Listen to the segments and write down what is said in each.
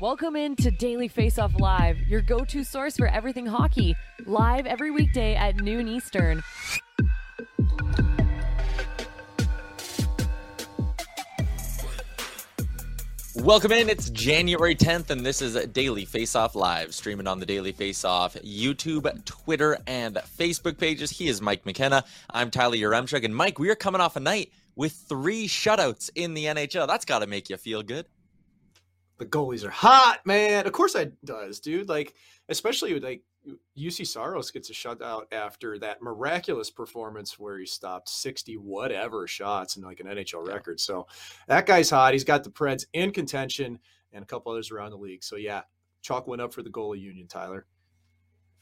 Welcome in to Daily Face Off Live, your go to source for everything hockey. Live every weekday at noon Eastern. Welcome in. It's January 10th, and this is Daily Face Off Live, streaming on the Daily Face Off YouTube, Twitter, and Facebook pages. He is Mike McKenna. I'm Tyler Yaremchuk. And Mike, we are coming off a night with three shutouts in the NHL. That's got to make you feel good. The goalies are hot, man. Of course it does, dude. Like, especially with like Juuse Saros gets a shutout after that miraculous performance where he stopped 60 whatever shots in like an NHL record. So that guy's hot. He's got the Preds in contention and a couple others around the league. So yeah, chalk went up for the goalie union, Tyler.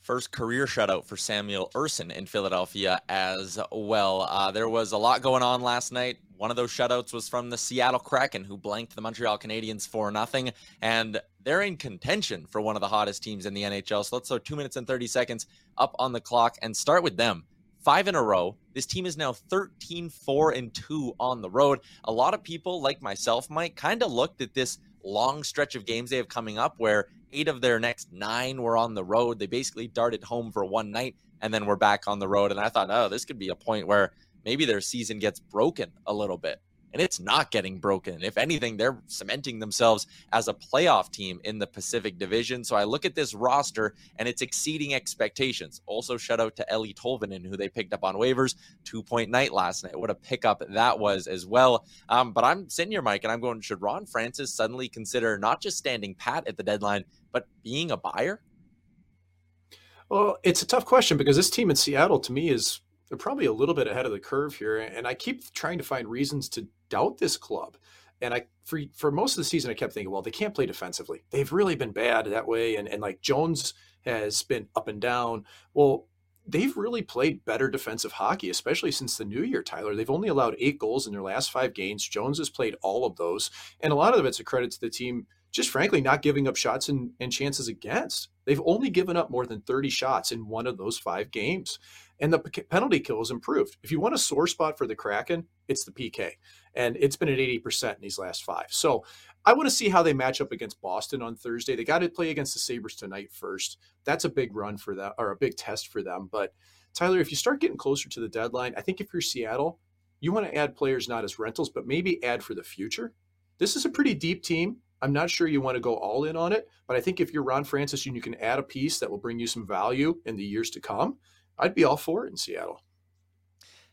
First career shutout for Samuel Ersson in Philadelphia as well. Uh, there was a lot going on last night. One of those shutouts was from the Seattle Kraken, who blanked the Montreal Canadiens for nothing, and they're in contention for one of the hottest teams in the NHL. So let's throw two minutes and 30 seconds up on the clock and start with them. Five in a row. This team is now 13 4 and 2 on the road. A lot of people, like myself, Mike, kind of looked at this long stretch of games they have coming up where eight of their next nine were on the road. They basically darted home for one night and then we're back on the road. And I thought, oh, this could be a point where maybe their season gets broken a little bit. And it's not getting broken. If anything, they're cementing themselves as a playoff team in the Pacific Division. So I look at this roster and it's exceeding expectations. Also, shout out to Eeli Tolvanen, who they picked up on waivers. Two point night last night. What a pickup that was as well. Um, but I'm sitting here, Mike, and I'm going, should Ron Francis suddenly consider not just standing pat at the deadline, but being a buyer? Well, it's a tough question because this team in Seattle to me is probably a little bit ahead of the curve here. And I keep trying to find reasons to doubt this club. And I for for most of the season I kept thinking, well, they can't play defensively. They've really been bad that way. And and like Jones has been up and down. Well, they've really played better defensive hockey, especially since the new year, Tyler. They've only allowed eight goals in their last five games. Jones has played all of those. And a lot of it's a credit to the team just frankly not giving up shots and, and chances against. They've only given up more than 30 shots in one of those five games. And the p- penalty kill has improved. If you want a sore spot for the Kraken, it's the PK. And it's been at 80% in these last five. So I want to see how they match up against Boston on Thursday. They got to play against the Sabres tonight first. That's a big run for them, or a big test for them. But Tyler, if you start getting closer to the deadline, I think if you're Seattle, you want to add players not as rentals, but maybe add for the future. This is a pretty deep team. I'm not sure you want to go all in on it, but I think if you're Ron Francis and you can add a piece that will bring you some value in the years to come, I'd be all for it in Seattle.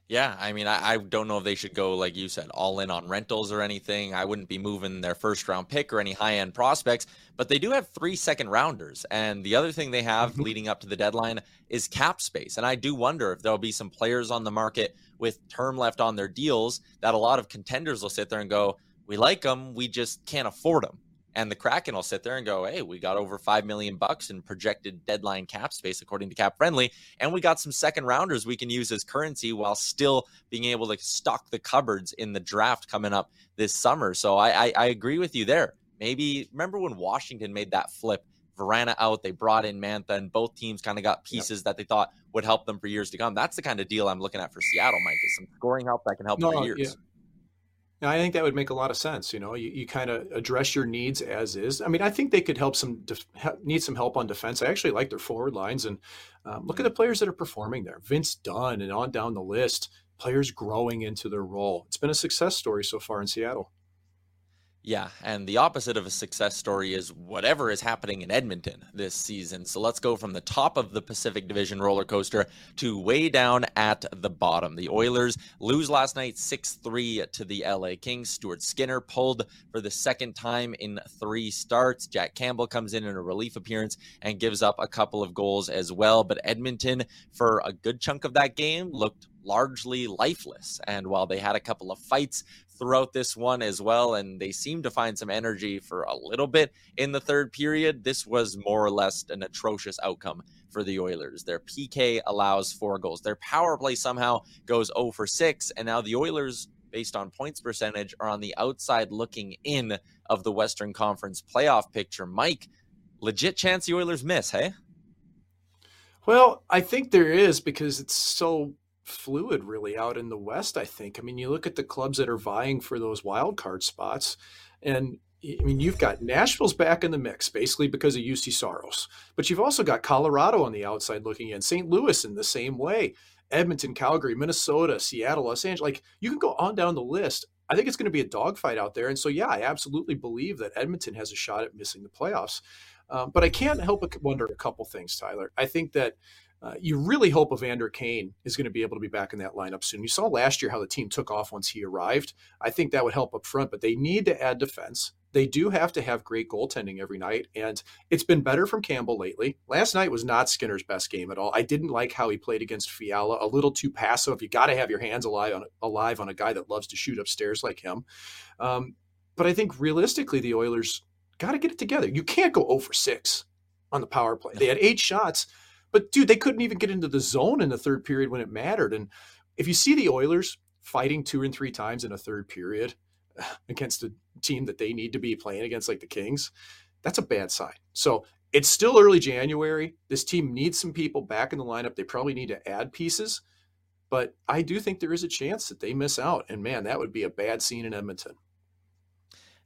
Yeah, I mean, I, I, don't know if they should go, like you said, all in on rentals or anything. I wouldn't be moving their first round pick or any high end prospects, but they do have three second rounders. And the other thing they have mm-hmm. leading up to the deadline is cap space. And I do wonder if there'll be some players on the market with term left on their deals that a lot of contenders will sit there and go, we like them, we just can't afford them and the Kraken will sit there and go, "Hey, we got over five million bucks in projected deadline cap space according to Cap Friendly, and we got some second rounders we can use as currency while still being able to stock the cupboards in the draft coming up this summer." So I, I, I agree with you there. Maybe remember when Washington made that flip, Vrana out, they brought in Mantha, and both teams kind of got pieces yep. that they thought would help them for years to come. That's the kind of deal I'm looking at for Seattle, Mike. Is some scoring help that can help no, for years. Yeah. I think that would make a lot of sense. You know, you, you kind of address your needs as is. I mean, I think they could help some def- need some help on defense. I actually like their forward lines, and um, look at the players that are performing there. Vince Dunn and on down the list, players growing into their role. It's been a success story so far in Seattle. Yeah, and the opposite of a success story is whatever is happening in Edmonton this season. So let's go from the top of the Pacific Division roller coaster to way down at the bottom. The Oilers lose last night 6 3 to the LA Kings. Stuart Skinner pulled for the second time in three starts. Jack Campbell comes in in a relief appearance and gives up a couple of goals as well. But Edmonton, for a good chunk of that game, looked largely lifeless. And while they had a couple of fights throughout this one as well, and they seemed to find some energy for a little bit in the third period, this was more or less an atrocious outcome for the Oilers. Their PK allows four goals. Their power play somehow goes 0 for 6, and now the Oilers based on points percentage are on the outside looking in of the Western Conference playoff picture. Mike, legit chance the Oilers miss, hey? Well, I think there is because it's so fluid really out in the West, I think. I mean, you look at the clubs that are vying for those wild card spots, and I mean, you've got Nashville's back in the mix basically because of Juuse Saros, but you've also got Colorado on the outside looking in, St. Louis in the same way, Edmonton, Calgary, Minnesota, Seattle, Los Angeles. Like you can go on down the list. I think it's going to be a dogfight out there. And so, yeah, I absolutely believe that Edmonton has a shot at missing the playoffs. Um, but I can't help but wonder a couple things, Tyler. I think that uh, you really hope Evander Kane is going to be able to be back in that lineup soon. You saw last year how the team took off once he arrived. I think that would help up front, but they need to add defense. They do have to have great goaltending every night, and it's been better from Campbell lately. Last night was not Skinner's best game at all. I didn't like how he played against Fiala, a little too passive. You got to have your hands alive on, alive on a guy that loves to shoot upstairs like him. Um, but I think realistically, the Oilers got to get it together. You can't go 0 for 6 on the power play. They had eight shots but dude, they couldn't even get into the zone in the third period when it mattered. And if you see the Oilers fighting two and three times in a third period against a team that they need to be playing against, like the Kings, that's a bad sign. So it's still early January. This team needs some people back in the lineup. They probably need to add pieces, but I do think there is a chance that they miss out. And man, that would be a bad scene in Edmonton.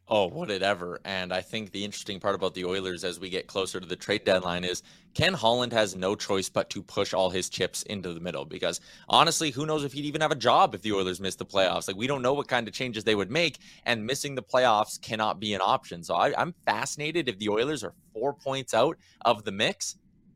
Oh, would it ever? And I think the interesting part about the Oilers as we get closer to the trade deadline is Ken Holland has no choice but to push all his chips into the middle because honestly, who knows if he'd even have a job if the Oilers miss the playoffs? Like, we don't know what kind of changes they would make, and missing the playoffs cannot be an option. So I, am fascinated if the Oilers are four points out of the mix.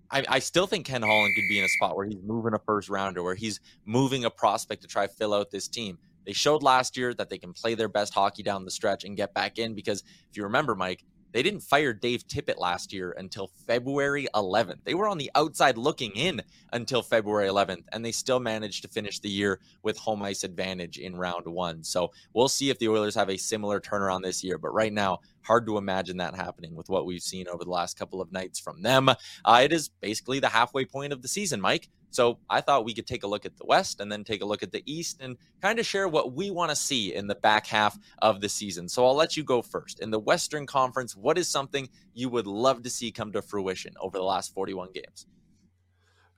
I, I still think Ken Holland could be in a spot where he's moving a first rounder, where he's moving a prospect to try fill out this team. They showed last year that they can play their best hockey down the stretch and get back in because if you remember, Mike, they didn't fire Dave Tippett last year until February 11th. They were on the outside looking in until February 11th, and they still managed to finish the year with home ice advantage in round one. So we'll see if the Oilers have a similar turnaround this year. But right now, hard to imagine that happening with what we've seen over the last couple of nights from them. Uh, it is basically the halfway point of the season, Mike. So I thought we could take a look at the West and then take a look at the East and kind of share what we want to see in the back half of the season. So I'll let you go first. In the Western Conference, what is something you would love to see come to fruition over the last 41 games?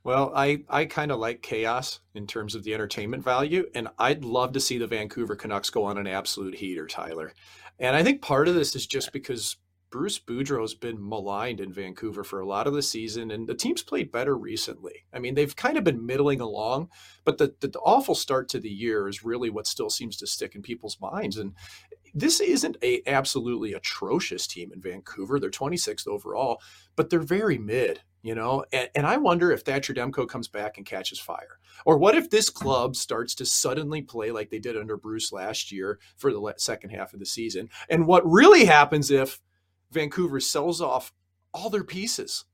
Well, I, I kind of like chaos in terms of the entertainment value, and I'd love to see the Vancouver Canucks go on an absolute heater, Tyler. And I think part of this is just because Bruce Boudreau's been maligned in Vancouver for a lot of the season, and the team's played better recently. I mean, they've kind of been middling along, but the, the, the awful start to the year is really what still seems to stick in people's minds. And this isn't a absolutely atrocious team in Vancouver. They're 26th overall, but they're very mid. you know? And, and I wonder if Thatcher Demko comes back and catches fire. Or what if this club starts to suddenly play like they did under Bruce last year for the second half of the season? And what really happens if Vancouver sells off all their pieces,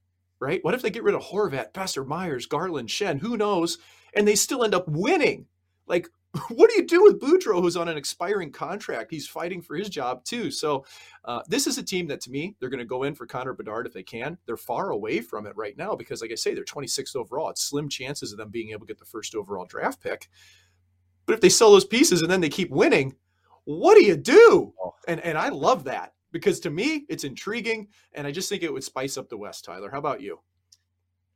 right? What if they get rid of Horvat, Boeser, Myers, Garland, Schenn, who knows? And they still end up winning. Like, what do you do with Boudreau, who's on an expiring contract? He's fighting for his job too. So, uh, this is a team that, to me, they're going to go in for Connor Bedard if they can. They're far away from it right now because, like I say, they're 26th overall. It's slim chances of them being able to get the first overall draft pick. But if they sell those pieces and then they keep winning, what do you do? Oh. And and I love that because to me, it's intriguing, and I just think it would spice up the West. Tyler, how about you?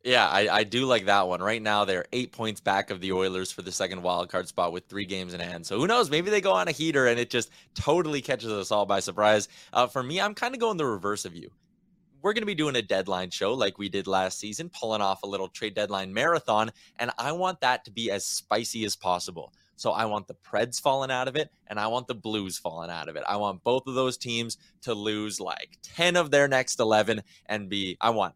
Yeah, I, I do like that one. Right now, they're eight points back of the Oilers for the second wildcard spot with three games in hand. So who knows? Maybe they go on a heater and it just totally catches us all by surprise. Uh, for me, I'm kind of going the reverse of you. We're going to be doing a deadline show like we did last season, pulling off a little trade deadline marathon. And I want that to be as spicy as possible. So I want the Preds falling out of it and I want the Blues falling out of it. I want both of those teams to lose like 10 of their next 11 and be, I want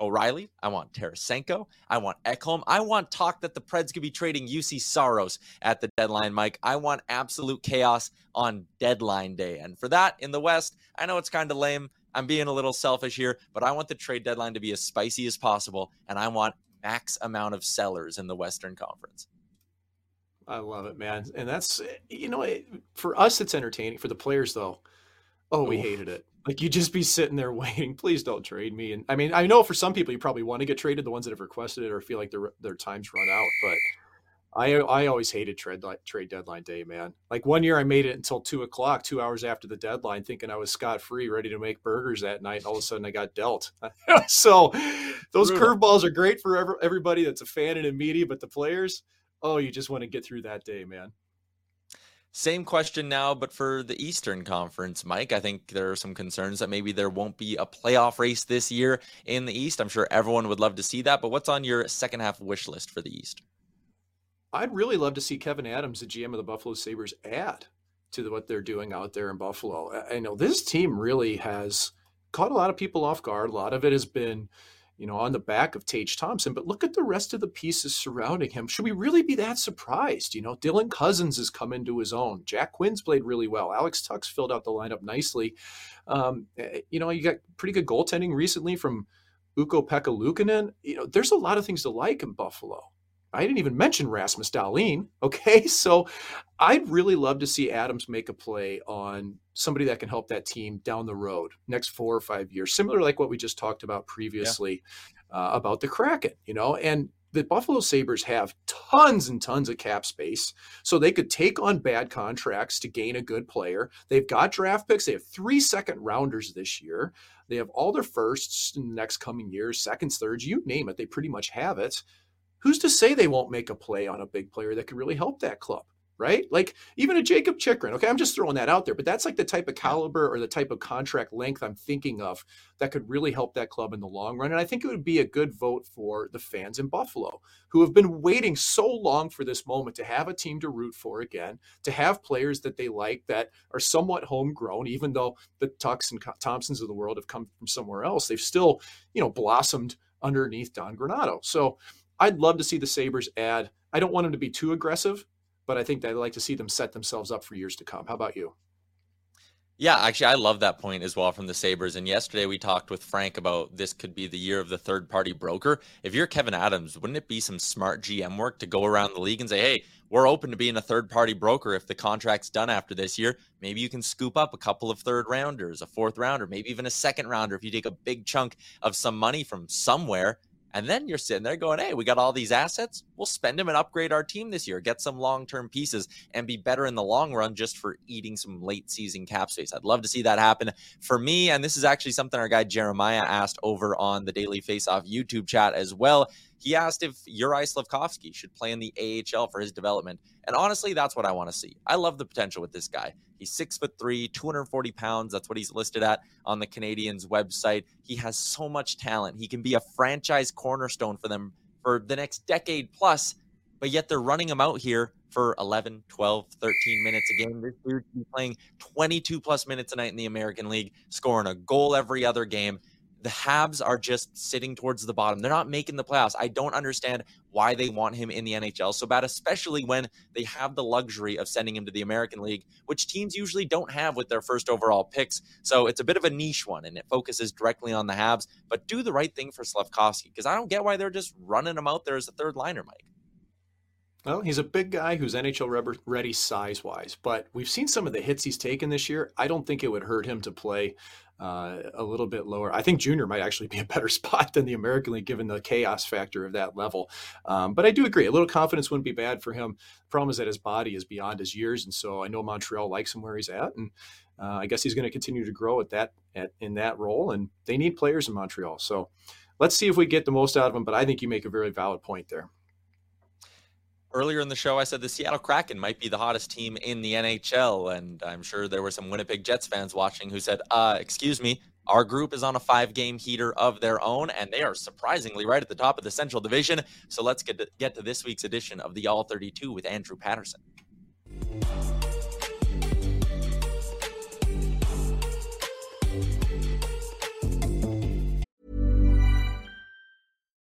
O'Reilly. I want Tarasenko. I want Ekholm. I want talk that the Preds could be trading Juuse Saros at the deadline, Mike. I want absolute chaos on deadline day. And for that, in the West, I know it's kind of lame. I'm being a little selfish here, but I want the trade deadline to be as spicy as possible. And I want max amount of sellers in the Western Conference. I love it, man. And that's, eh, you know, for us, it's entertaining. For the players, though, oh, we hated it. Like you just be sitting there waiting. Please don't trade me. And I mean, I know for some people you probably want to get traded, the ones that have requested it or feel like their their time's run out. But I I always hated trade trade deadline day, man. Like one year I made it until two o'clock, two hours after the deadline, thinking I was scot free, ready to make burgers that night. And all of a sudden I got dealt. so those curveballs are great for everybody that's a fan and in media, but the players, oh, you just want to get through that day, man. Same question now, but for the Eastern Conference, Mike. I think there are some concerns that maybe there won't be a playoff race this year in the East. I'm sure everyone would love to see that, but what's on your second half wish list for the East? I'd really love to see Kevin Adams, the GM of the Buffalo Sabres, add to what they're doing out there in Buffalo. I know this team really has caught a lot of people off guard. A lot of it has been you know, on the back of Tage Thompson. But look at the rest of the pieces surrounding him. Should we really be that surprised? You know, Dylan Cozens has come into his own. Jack Quinn's played really well. Alex Tuch's filled out the lineup nicely. Um, eh, you know, you got pretty good goaltending recently from Ukko-Pekka Luukkonen. You know, there's a lot of things to like in Buffalo. I didn't even mention Rasmus Dahlin. Okay. So I'd really love to see Adams make a play on somebody that can help that team down the road next four or five years, similar like what we just talked about previously yeah. uh, about the Kraken, you know, and the Buffalo Sabres have tons and tons of cap space, so they could take on bad contracts to gain a good player. They've got draft picks. They have three second rounders this year. They have all their firsts in the next coming years, seconds, thirds, you name it. They pretty much have it who's to say they won't make a play on a big player that could really help that club? Right? Like even a Jakob Chychrun. Okay, I'm just throwing that out there, but that's like the type of caliber or the type of contract length I'm thinking of that could really help that club in the long run. And I think it would be a good vote for the fans in Buffalo who have been waiting so long for this moment to have a team to root for again, to have players that they like that are somewhat homegrown, even though the Tuchs and Thompsons of the world have come from somewhere else. They've still, you know, blossomed underneath Don Granato. So I'd love to see the Sabres add. I don't want them to be too aggressive, but I think I'd like to see them set themselves up for years to come. How about you? Yeah, actually, I love that point as well from the Sabres. And yesterday we talked with Frank about this could be the year of the third party broker. If you're Kevin Adams, wouldn't it be some smart GM work to go around the league and say, hey, we're open to being a third party broker if the contract's done after this year? Maybe you can scoop up a couple of third rounders, a fourth rounder, maybe even a second rounder if you take a big chunk of some money from somewhere and then you're sitting there going, hey, we got all these assets. We'll spend them and upgrade our team this year, get some long term pieces, and be better in the long run just for eating some late season cap space. I'd love to see that happen for me. And this is actually something our guy Jeremiah asked over on the Daily Faceoff YouTube chat as well. He asked if Juraj Slafkovsky should play in the AHL for his development. And honestly, that's what I want to see. I love the potential with this guy. He's six foot three, 240 pounds. That's what he's listed at on the Canadiens website. He has so much talent. He can be a franchise cornerstone for them for the next decade plus, but yet they're running him out here for 11, 12, 13 minutes a game. This dude be playing 22 plus minutes a night in the American League, scoring a goal every other game the Habs are just sitting towards the bottom. They're not making the playoffs. I don't understand why they want him in the NHL so bad, especially when they have the luxury of sending him to the American League, which teams usually don't have with their first overall picks. So it's a bit of a niche one and it focuses directly on the Habs, but do the right thing for Slafkovsky because I don't get why they're just running him out there as a third liner, Mike. Well, he's a big guy who's NHL ready size wise, but we've seen some of the hits he's taken this year. I don't think it would hurt him to play uh, a little bit lower. I think junior might actually be a better spot than the American League given the chaos factor of that level. Um, but I do agree, a little confidence wouldn't be bad for him. The problem is that his body is beyond his years, and so I know Montreal likes him where he's at, and uh, I guess he's going to continue to grow at that at, in that role. And they need players in Montreal, so let's see if we get the most out of him. But I think you make a very valid point there earlier in the show, I said the Seattle Kraken might be the hottest team in the NHL. And I'm sure there were some Winnipeg Jets fans watching who said, uh, excuse me, our group is on a five game heater of their own, and they are surprisingly right at the top of the Central Division. So let's get to, get to this week's edition of the All 32 with Andrew Paterson.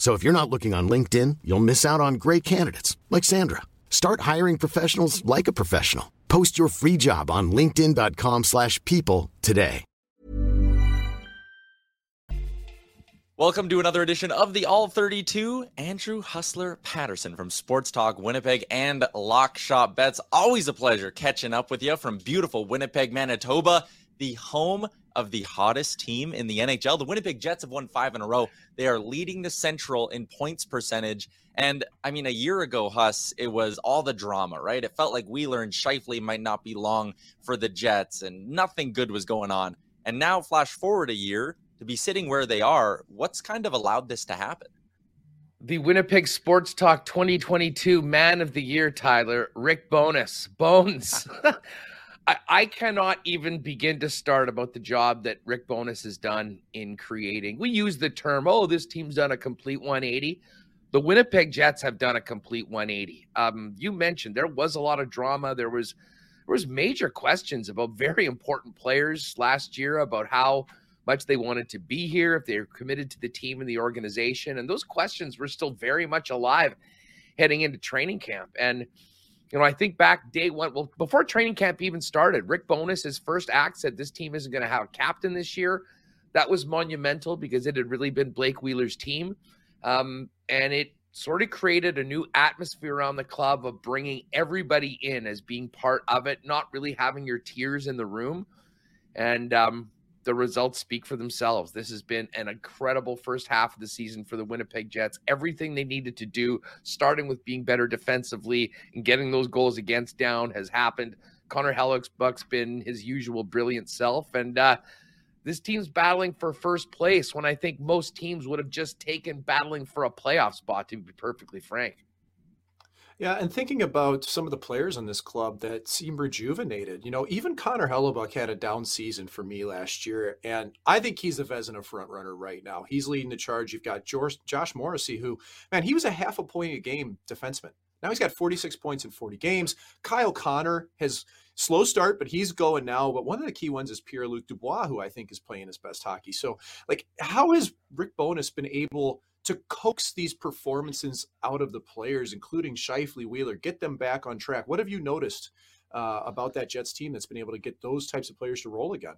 So if you're not looking on LinkedIn, you'll miss out on great candidates like Sandra. Start hiring professionals like a professional. Post your free job on linkedin.com/people today. Welcome to another edition of the All 32. Andrew Hustler Paterson from Sports Talk Winnipeg and Lock Shop Bets. Always a pleasure catching up with you from beautiful Winnipeg, Manitoba, the home of the hottest team in the NHL. The Winnipeg Jets have won five in a row. They are leading the Central in points percentage. And I mean, a year ago, Huss, it was all the drama, right? It felt like Wheeler and Scheifele might not be long for the Jets, and nothing good was going on. And now, flash forward a year to be sitting where they are. What's kind of allowed this to happen? The Winnipeg Sports Talk 2022 Man of the Year, Tyler, Rick Bowness. Bones. I, I cannot even begin to start about the job that Rick Bowness has done in creating. We use the term, oh, this team's done a complete 180. The Winnipeg Jets have done a complete 180. Um, you mentioned there was a lot of drama. There was there was major questions about very important players last year about how much they wanted to be here, if they're committed to the team and the organization. And those questions were still very much alive heading into training camp. And you know, I think back day one, well, before training camp even started, Rick Bowness, his first act said this team isn't going to have a captain this year. That was monumental because it had really been Blake Wheeler's team. Um, and it sort of created a new atmosphere around the club of bringing everybody in as being part of it, not really having your tears in the room. And um, the results speak for themselves. This has been an incredible first half of the season for the Winnipeg Jets. Everything they needed to do, starting with being better defensively and getting those goals against down, has happened. Connor Hellebuyck's been his usual brilliant self, and uh, this team's battling for first place when I think most teams would have just taken battling for a playoff spot. To be perfectly frank. Yeah, and thinking about some of the players in this club that seem rejuvenated, you know, even Connor Hellebuyck had a down season for me last year, and I think he's a Vezina front runner right now. He's leading the charge. You've got George, Josh Morrissey, who, man, he was a half a point a game defenseman. Now he's got 46 points in 40 games. Kyle Connor has slow start, but he's going now. But one of the key ones is Pierre Luc Dubois, who I think is playing his best hockey. So, like, how has Rick Bowness been able to coax these performances out of the players, including Scheifele, Wheeler, get them back on track? What have you noticed uh, about that Jets team that's been able to get those types of players to roll again?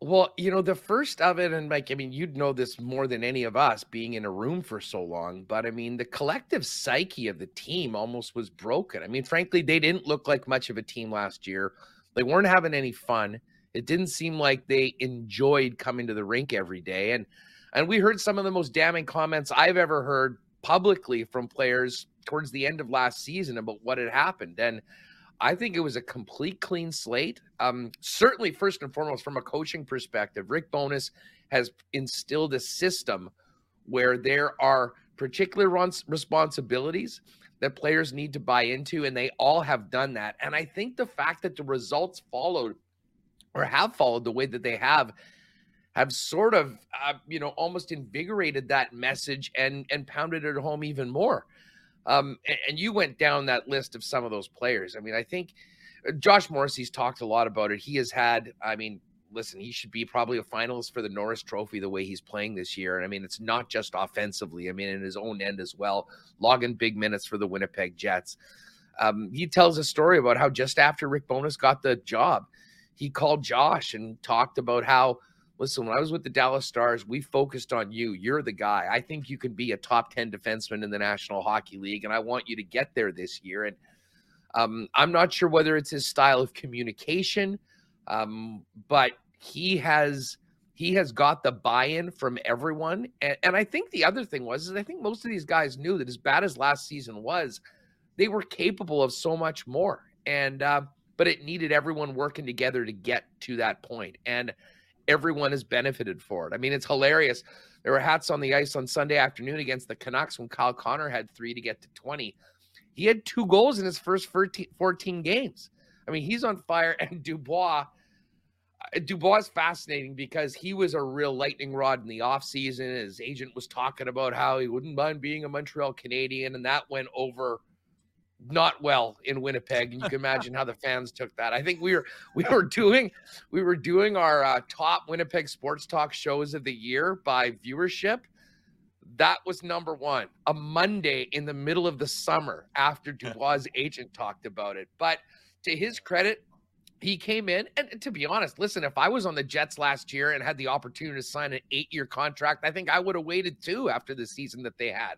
Well, you know, the first of it, and like, I mean, you'd know this more than any of us being in a room for so long, but I mean, the collective psyche of the team almost was broken. I mean, frankly, they didn't look like much of a team last year. They weren't having any fun. It didn't seem like they enjoyed coming to the rink every day. And and we heard some of the most damning comments I've ever heard publicly from players towards the end of last season about what had happened. And I think it was a complete clean slate. Um, certainly, first and foremost, from a coaching perspective, Rick Bowness has instilled a system where there are particular responsibilities that players need to buy into, and they all have done that. And I think the fact that the results followed or have followed the way that they have have sort of, uh, you know, almost invigorated that message and and pounded it home even more. Um, and, and, you went down that list of some of those players. I mean, I think uh, Josh Morrissey's talked a lot about it. He has had, I mean, listen, he should be probably a finalist for the Norris Trophy the way he's playing this year. And I mean, it's not just offensively, I mean, in his own end as well, logging big minutes for the Winnipeg Jets. Um, he tells a story about how just after Rick Bowness got the job, he called Josh and talked about how listen, when I was with the Dallas Stars, we focused on you. You're the guy. I think you can be a top 10 defenseman in the National Hockey League, and I want you to get there this year. And um, I'm not sure whether it's his style of communication, um, but he has he has got the buy-in from everyone. And, and I think the other thing was is I think most of these guys knew that as bad as last season was, they were capable of so much more. And uh, but it needed everyone working together to get to that point. And everyone has benefited for it. I mean, it's hilarious. There were hats on the ice on Sunday afternoon against the Canucks when Kyle Connor had three to get to 20. He had two goals in his first 14 games. I mean, he's on fire. And Dubois, uh, Dubois is fascinating because he was a real lightning rod in the offseason. His agent was talking about how he wouldn't mind being a Montreal Canadian, and that went over – not well in Winnipeg, and you can imagine how the fans took that. I think we were we were doing we were doing our uh, top Winnipeg sports talk shows of the year by viewership. That was number one, a Monday in the middle of the summer after Dubois' agent talked about it. But to his credit, he came in, and to be honest, listen, if I was on the Jets last year and had the opportunity to sign an eight-year contract, I think I would have waited too after the season that they had.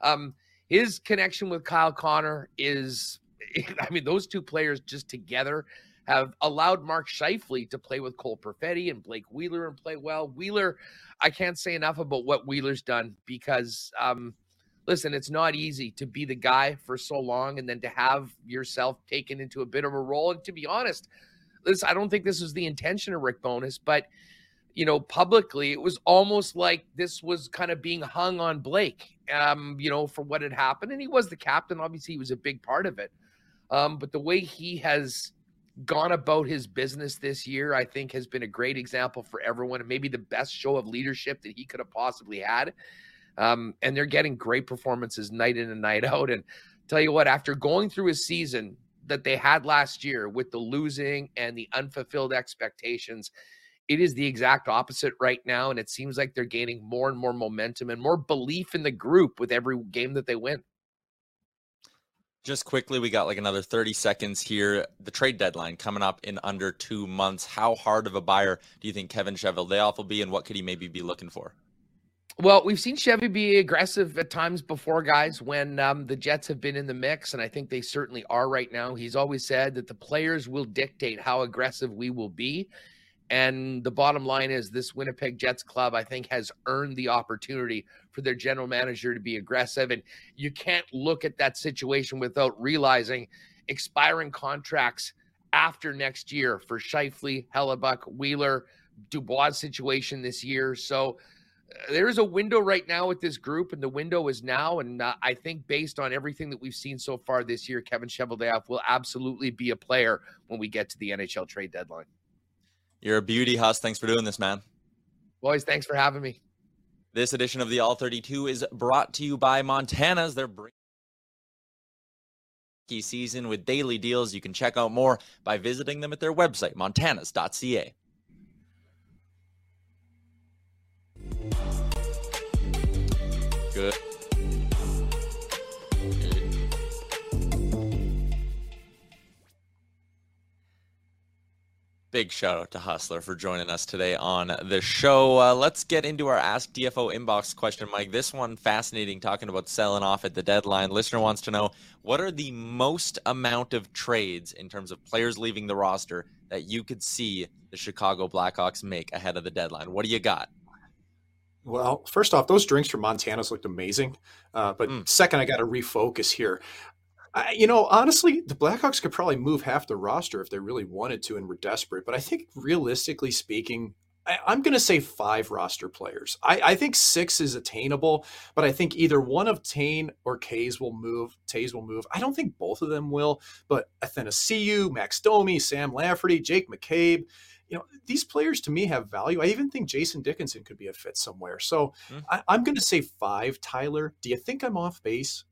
Um, his connection with Kyle Connor is, I mean, those two players just together have allowed Mark Scheifele to play with Cole Perfetti and Blake Wheeler and play well. Wheeler, I can't say enough about what Wheeler's done because, um, listen, it's not easy to be the guy for so long and then to have yourself taken into a bit of a role. And to be honest, listen, I don't think this was the intention of Rick Bowness, but you know, publicly, it was almost like this was kind of being hung on Blake um, you know, for what had happened. And he was the captain. Obviously, he was a big part of it. Um, but the way he has gone about his business this year, I think, has been a great example for everyone and maybe the best show of leadership that he could have possibly had. Um, and they're getting great performances night in and night out. And tell you what, after going through a season that they had last year with the losing and the unfulfilled expectations, it is the exact opposite right now. And it seems like they're gaining more and more momentum and more belief in the group with every game that they win. Just quickly, we got like another 30 seconds here. The trade deadline coming up in under two months. How hard of a buyer do you think Kevin Cheveldayoff will be, and what could he maybe be looking for? Well, we've seen Chevy be aggressive at times before, guys, when um, the Jets have been in the mix, and I think they certainly are right now. He's always said that the players will dictate how aggressive we will be. And the bottom line is this Winnipeg Jets club, I think, has earned the opportunity for their general manager to be aggressive. And you can't look at that situation without realizing expiring contracts after next year for Scheifele, Hellebuyck, Wheeler, Dubois situation this year. So uh, there is a window right now with this group, and the window is now. And uh, I think based on everything that we've seen so far this year, Kevin Cheveldayoff will absolutely be a player when we get to the NHL trade deadline. You're a beauty, Huss. Thanks for doing this, man. Boys, thanks for having me. This edition of the All 32 is brought to you by Montana's. They're key season with daily deals. You can check out more by visiting them at their website, montanas.ca. Good. Big shout out to Hustler for joining us today on the show. Uh, let's get into our Ask DFO inbox question, Mike. This one fascinating, talking about selling off at the deadline. Listener wants to know what are the most amount of trades in terms of players leaving the roster that you could see the Chicago Blackhawks make ahead of the deadline? What do you got? Well, first off, those drinks from Montana's looked amazing. Uh, but mm. second, I got to refocus here. I, you know, honestly, the Blackhawks could probably move half the roster if they really wanted to and were desperate. But I think realistically speaking, I, am going to say five roster players. I, I, think six is attainable, but I think either one of Tane or Kays will move. Toews will move. I don't think both of them will, but Athanasiu, Max Domi, Sam Lafferty, Jake McCabe, you know, these players to me have value. I even think Jason Dickinson could be a fit somewhere. So mm-hmm. I, I'm going to say five, Tyler. Do you think I'm off base?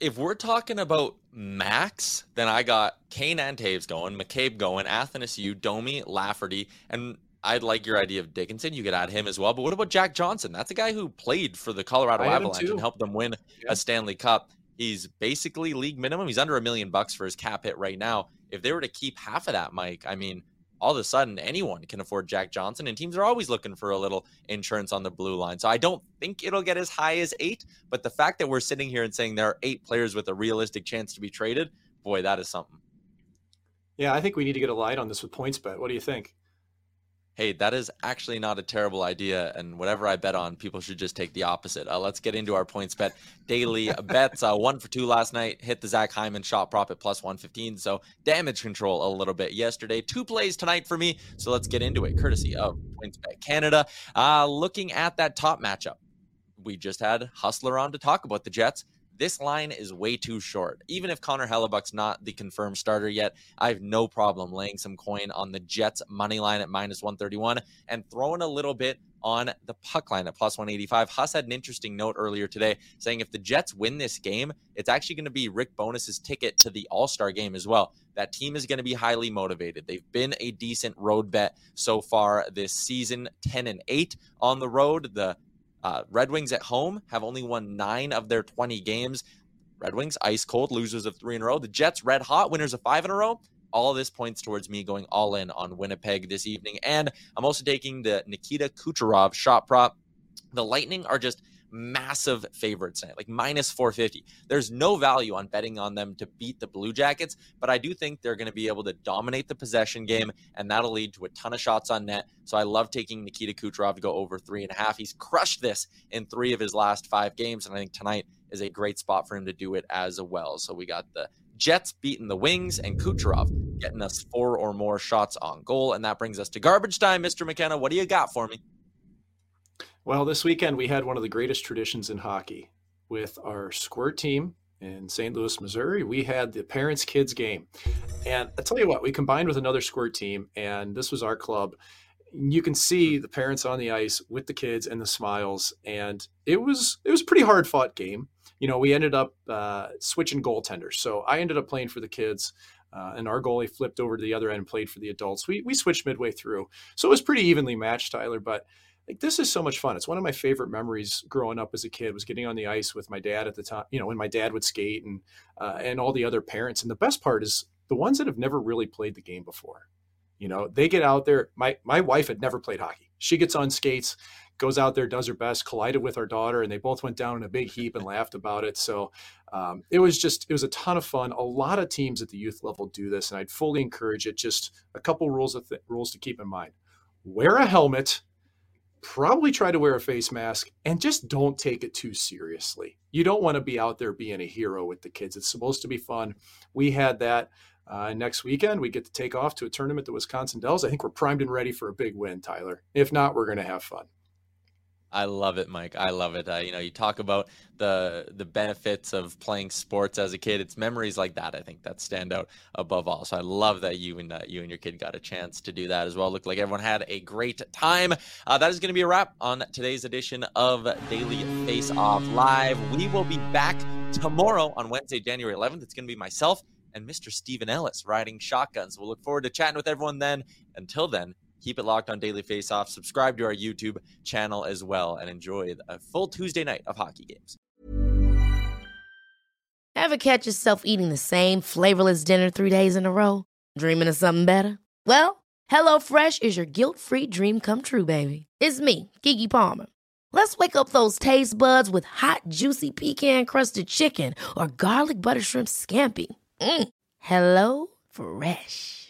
If we're talking about max, then I got Kane and Toews going, McCabe going, Athanasiu, Domi, Lafferty, and I'd like your idea of Dickinson. You could add him as well. But what about Jack Johnson? That's a guy who played for the Colorado Avalanche and helped them win yeah. a Stanley Cup. He's basically league minimum. He's under a million bucks for his cap hit right now. If they were to keep half of that, Mike, I mean, all of a sudden anyone can afford Jack Johnson, and teams are always looking for a little insurance on the blue line. So I don't think it'll get as high as eight, but the fact that we're sitting here and saying there are eight players with a realistic chance to be traded, boy, that is something. Yeah, I think we need to get a light on this with PointsBet. What do you think? Hey, that is actually not a terrible idea. And whatever I bet on, people should just take the opposite. Uh, let's get into our PointsBet daily bets. Uh, one for two last night, hit the Zach Hyman shot prop at plus 115. So damage control a little bit yesterday. Two plays tonight for me. So let's get into it, courtesy of PointsBet Canada. Uh, looking at that top matchup, we just had Hustler on to talk about the Jets. This line is way too short. Even if Connor Hellebuyck's not the confirmed starter yet, I have no problem laying some coin on the Jets money line at minus 131 and throwing a little bit on the puck line at plus 185. Huss had an interesting note earlier today saying if the Jets win this game, it's actually going to be Rick Bowness's ticket to the All Star game as well. That team is going to be highly motivated. They've been a decent road bet so far this season, 10 and 8 on the road. The uh, Red Wings at home have only won nine of their 20 games. Red Wings ice cold, losers of three in a row. The Jets red hot, winners of five in a row. All this points towards me going all in on Winnipeg this evening. And I'm also taking the Nikita Kucherov shot prop. The Lightning are just massive favorites tonight, like minus 450. There's no value on betting on them to beat the Blue Jackets, but I do think they're going to be able to dominate the possession game, and that'll lead to a ton of shots on net. So I love taking Nikita Kucherov to go over three and a half. He's crushed this in three of his last five games, and I think tonight is a great spot for him to do it as well. So we got the Jets beating the Wings and Kucherov getting us four or more shots on goal. And that brings us to garbage time. Mr. McKenna, what do you got for me? Well, this weekend we had one of the greatest traditions in hockey with our squirt team in St. Louis, Missouri. We had the parents' kids game. And I tell you what, we combined with another squirt team, and this was our club. You can see the parents on the ice with the kids and the smiles, and it was it was a pretty hard fought game. You know, we ended up uh, switching goaltenders, so I ended up playing for the kids. Uh, and our goalie flipped over to the other end and played for the adults. We, we switched midway through. So it was pretty evenly matched, Tyler. But like this is so much fun. It's one of my favorite memories growing up as a kid was getting on the ice with my dad at the time. You know, when my dad would skate and uh, and all the other parents. And the best part is the ones that have never really played the game before. You know, they get out there. My my wife had never played hockey. She gets on skates, goes out there, does her best, collided with our daughter, and they both went down in a big heap and laughed about it. So um, it was just it was a ton of fun. A lot of teams at the youth level do this, and I'd fully encourage it. Just a couple rules of th- rules to keep in mind: wear a helmet probably try to wear a face mask and just don't take it too seriously. You don't want to be out there being a hero with the kids. It's supposed to be fun. We had that uh, next weekend. We get to take off to a tournament, the Wisconsin Dells. I think we're primed and ready for a big win, Tyler. If not, we're going to have fun. I love it, Mike. I love it. Uh, you know, you talk about the the benefits of playing sports as a kid. It's memories like that, I think, that stand out above all. So I love that you and uh, you and your kid got a chance to do that as well. Looked like everyone had a great time. Uh, that is going to be a wrap on today's edition of Daily Face Off Live. We will be back Tomorrow on Wednesday, January 11th, it's going to be myself and Mr. Stephen Ellis riding shotguns. We'll look forward to chatting with everyone then. Until then, keep it locked on Daily Faceoff. Subscribe to our YouTube channel as well and enjoy a full Tuesday night of hockey games. Ever catch yourself eating the same flavorless dinner three days in a row? Dreaming of something better? Well, HelloFresh is your guilt free dream come true, baby. It's me, Keke Palmer. Let's wake up those taste buds with hot, juicy pecan crusted chicken or garlic butter shrimp scampi. Mm. Hello Fresh.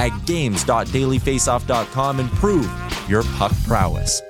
at games.dailyfaceoff.com and prove your puck prowess.